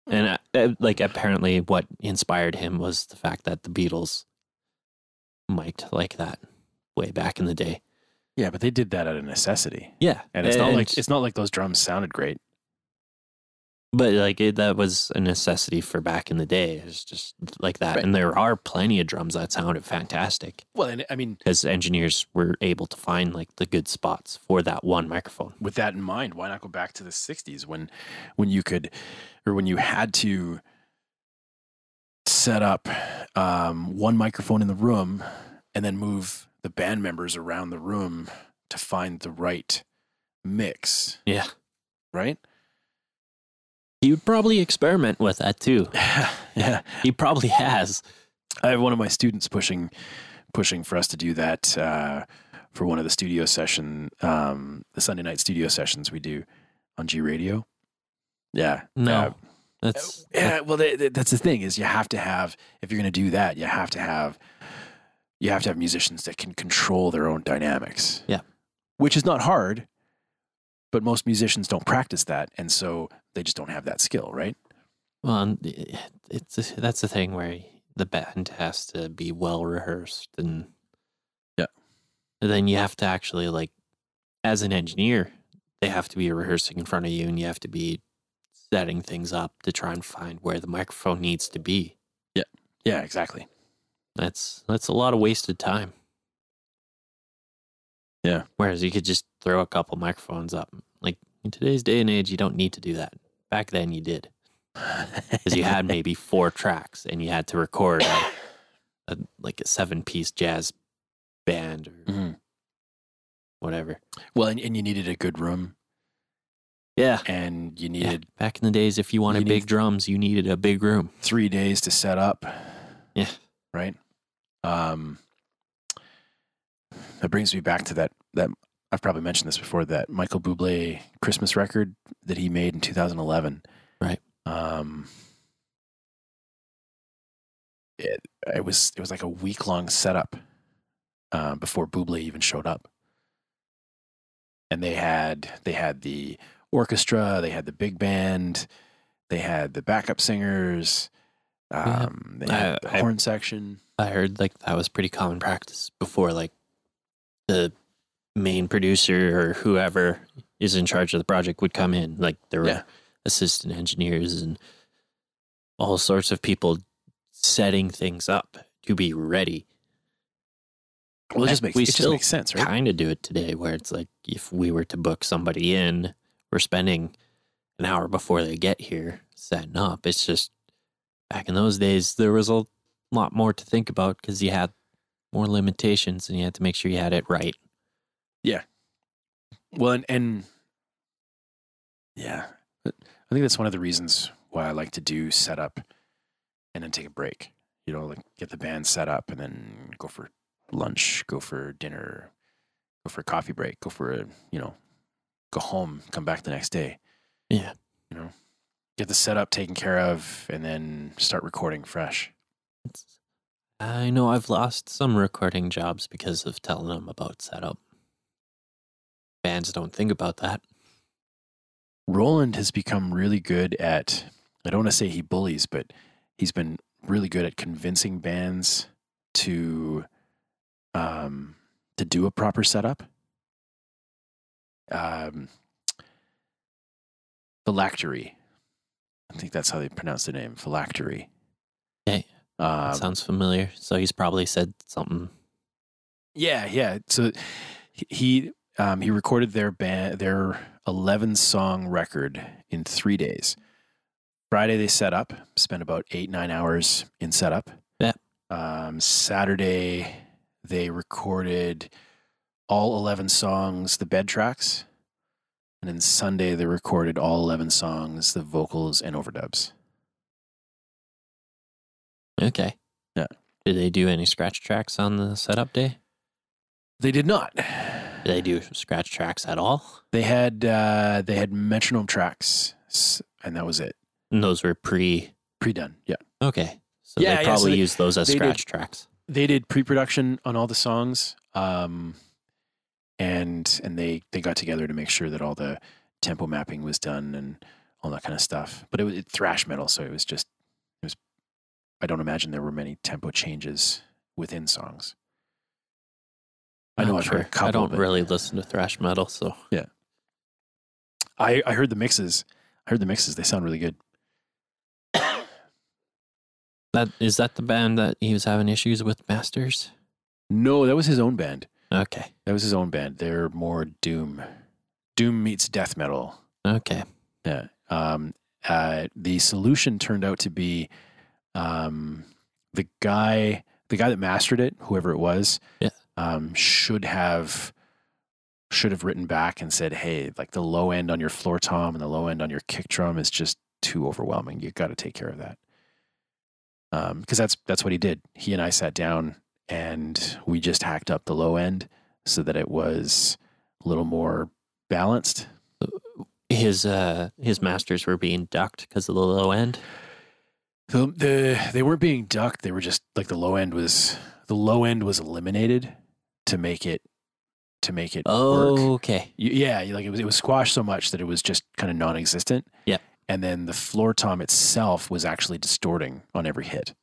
And uh, uh, like apparently, what inspired him was the fact that the Beatles mic'd like that way back in the day. Yeah, but they did that out of necessity. Yeah, And it's not like it's not like those drums sounded great. But like it, that was a necessity for back in the day. It's just like that, Right. and there are plenty of drums that sounded fantastic Well, and I mean, because engineers were able to find like the good spots for that one microphone. with that in mind, why not go back to the '60s when, when you could, or when you had to set up um, one microphone in the room and then move the band members around the room to find the right mix, Yeah, right? He would probably experiment with that too. yeah. He probably has. I have one of my students pushing pushing for us to do that uh, for one of the studio session, um, the Sunday night studio sessions we do on G Radio. Yeah, No, Uh, that's yeah. Well, th- th- that's the thing is you have to have if you're going to do that, you have to have you have to have musicians that can control their own dynamics. Yeah. which is not hard, but most musicians don't practice that, and so they just don't have that skill, right? Well, eh, it's that's the thing where the band has to be well rehearsed, and Yeah. and then you have to actually like, as an engineer, they have to be rehearsing in front of you, and you have to be setting things up to try and find where the microphone needs to be. Yeah. Yeah, exactly. That's that's a lot of wasted time. Yeah. Whereas you could just throw a couple microphones up. Like in today's day and age, you don't need to do that. Back then, you did. because you had maybe four tracks and you had to record a, a, like a seven piece jazz band or Mhm. whatever. Well, and, and you needed a good room, Yeah. and you yeah. needed Back in the days, if you wanted You big need- drums, you needed a big room. three days to set up. Yeah. Right. Um, that brings me back to that that I've probably mentioned this before that Michael Bublé Christmas record that he made in 2011. Right. Um, it it was it was like a week long setup uh, before Bublé even showed up, and they had they had the orchestra, they had the big band, they had the backup singers, Yeah. um, they had I- the I- horn section. I heard like that was pretty common practice before, like the main producer or whoever is in charge of the project would come in. Like there were Yeah. assistant engineers and all sorts of people setting things up to be ready. Well, it just makes we it just still makes sense, right? kind of do it today where it's like if we were to book somebody in we're spending an hour before they get here setting up it's just back in those days there was a lot more to think about because you had more limitations and you had to make sure you had it right Yeah. Well, and, and yeah, I think that's one of the reasons why I like to do setup and then take a break. You know, like get the band set up and then go for lunch, go for dinner, go for a coffee break, go for a you know, go home, come back the next day. yeah You know, get the setup taken care of, and then start recording fresh. it's, i know i've lost some recording jobs because of telling them about setup bands don't think about that Roland has become really good at, I don't want to say he bullies, but he's been really good at convincing bands to um, to do a proper setup. Um, phylactery. I think that's how they pronounce the name. Phylactery. Um, Sounds familiar. So he's probably said something. Yeah, yeah. So he- he um, he recorded their band their eleven song record in three days. Friday they set up, spent about eight nine hours in setup. Yeah. Um, Saturday they recorded all eleven songs, the bed tracks, and then Sunday they recorded all eleven songs, the vocals and overdubs. Okay. Yeah. Did they do any scratch tracks on the setup day? They did not. Did they do scratch tracks at all? They had uh, they had metronome tracks, and that was it. And those were pre. Pre done. Yeah. Okay. So Yeah, yeah, they so probably they- used those as they did- scratch tracks. they did pre-production on all the songs um and and they they got together to make sure that all the tempo mapping was done and all that kind of stuff but it was it, thrash metal so it was just i don't imagine there were many tempo changes within songs i know Not i've heard a couple I don't but really listen to thrash metal, so yeah. I, I heard the mixes i heard the mixes they sound really good that is that the band that he was having issues with Masters. no that was his own band Okay. that was his own band they're more doom doom meets death metal Okay. Yeah. Um, uh, the solution turned out to be um, the guy, the guy that mastered it, whoever it was, Yeah. um, should have should have written back and said, "Hey, like the low end on your floor tom and the low end on your kick drum is just too overwhelming. You got to take care of that." Because that's that's what he did. He and I sat down and we just hacked up the low end so that it was a little more balanced. His uh his masters were being ducked because of the low end. The, the they weren't being ducked. They were just like the low end was the low end was eliminated to make it to make it work. Oh, okay. Y- Yeah, like it was it was squashed so much that it was just kind of non-existent. Yeah. And then the floor tom itself was actually distorting on every hit.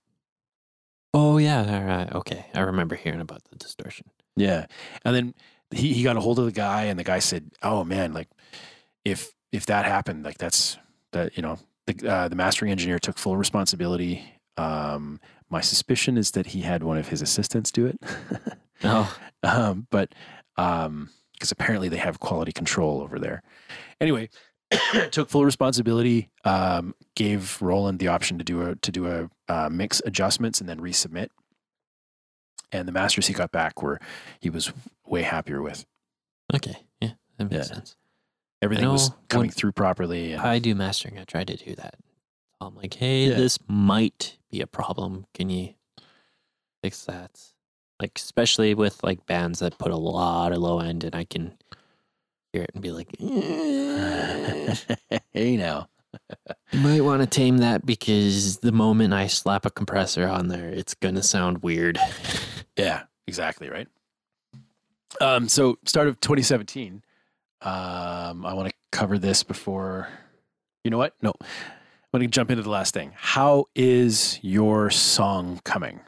Oh yeah. All right. Okay. I remember hearing about the distortion. Yeah. And then he, he got a hold of the guy and the guy said, "Oh man, like if if that happened, like that's that you know, the uh, the mastering engineer took full responsibility. Um my suspicion is that he had one of his assistants do it. Oh. um, but um, because apparently they have quality control over there. Anyway, took full responsibility. Um, gave Roland the option to do a to do a uh, mix adjustments and then resubmit. And the masters he got back were he was way happier with. Okay. Yeah. That makes Yeah. sense. Everything was coming through properly. And, I do mastering. I try to do that. I'm like, hey, Yeah. this might be a problem. Can you fix that? Like, especially with like bands that put a lot of low end, and I can hear it and be like, "Eh, hey now. you might want to tame that because the moment I slap a compressor on there, it's gonna sound weird. Yeah, exactly right. Um, so start of 2017. Um, I want to cover this before. You know what? No, I'm going to jump into the last thing. How is your song coming?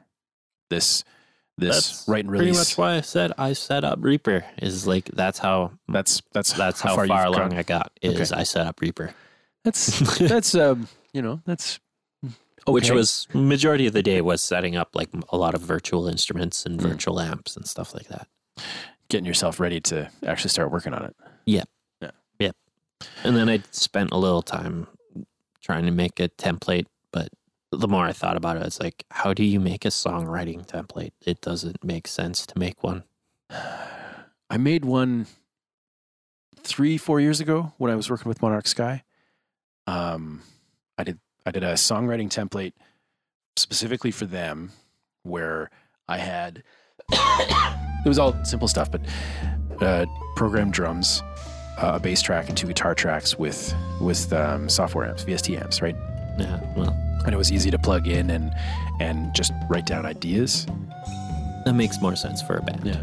This this That's write and Pretty release. much why I said I set up Reaper is like that's how that's that's that's how, far, you've along gone. I got is Okay. I set up Reaper. That's that's um you know that's which was majority of the day was setting up like a lot of virtual instruments and Mm. virtual amps and stuff like that. getting yourself ready to actually start working on it. And then I spent a little time trying to make a template, but the more I thought about it, it's like, how do you make a songwriting template? It doesn't make sense to make one. I made one three, four years ago when I was working with Monarch Sky. Um, I did I did a songwriting template specifically for them, where I had it was all simple stuff, but uh, programmed drums, uh, a bass track and two guitar tracks with with um, software amps, VST amps, right? Yeah. Well. And it was easy to plug in and and just write down ideas. That makes more sense for a band. Yeah.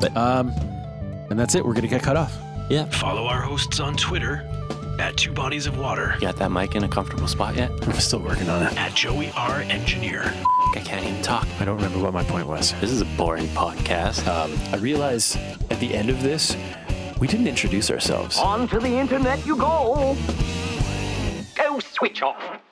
But um, and that's it. We're gonna get cut off. Yeah. Follow our hosts on Twitter at Two Bodies of Water. You got that mic in a comfortable spot yet? I'm still working on it. At Joey R Engineer. I can't even talk. I don't remember what my point was. This is a boring podcast. Um, I realize at the end of this we didn't introduce ourselves. On to the internet you go. Go switch off.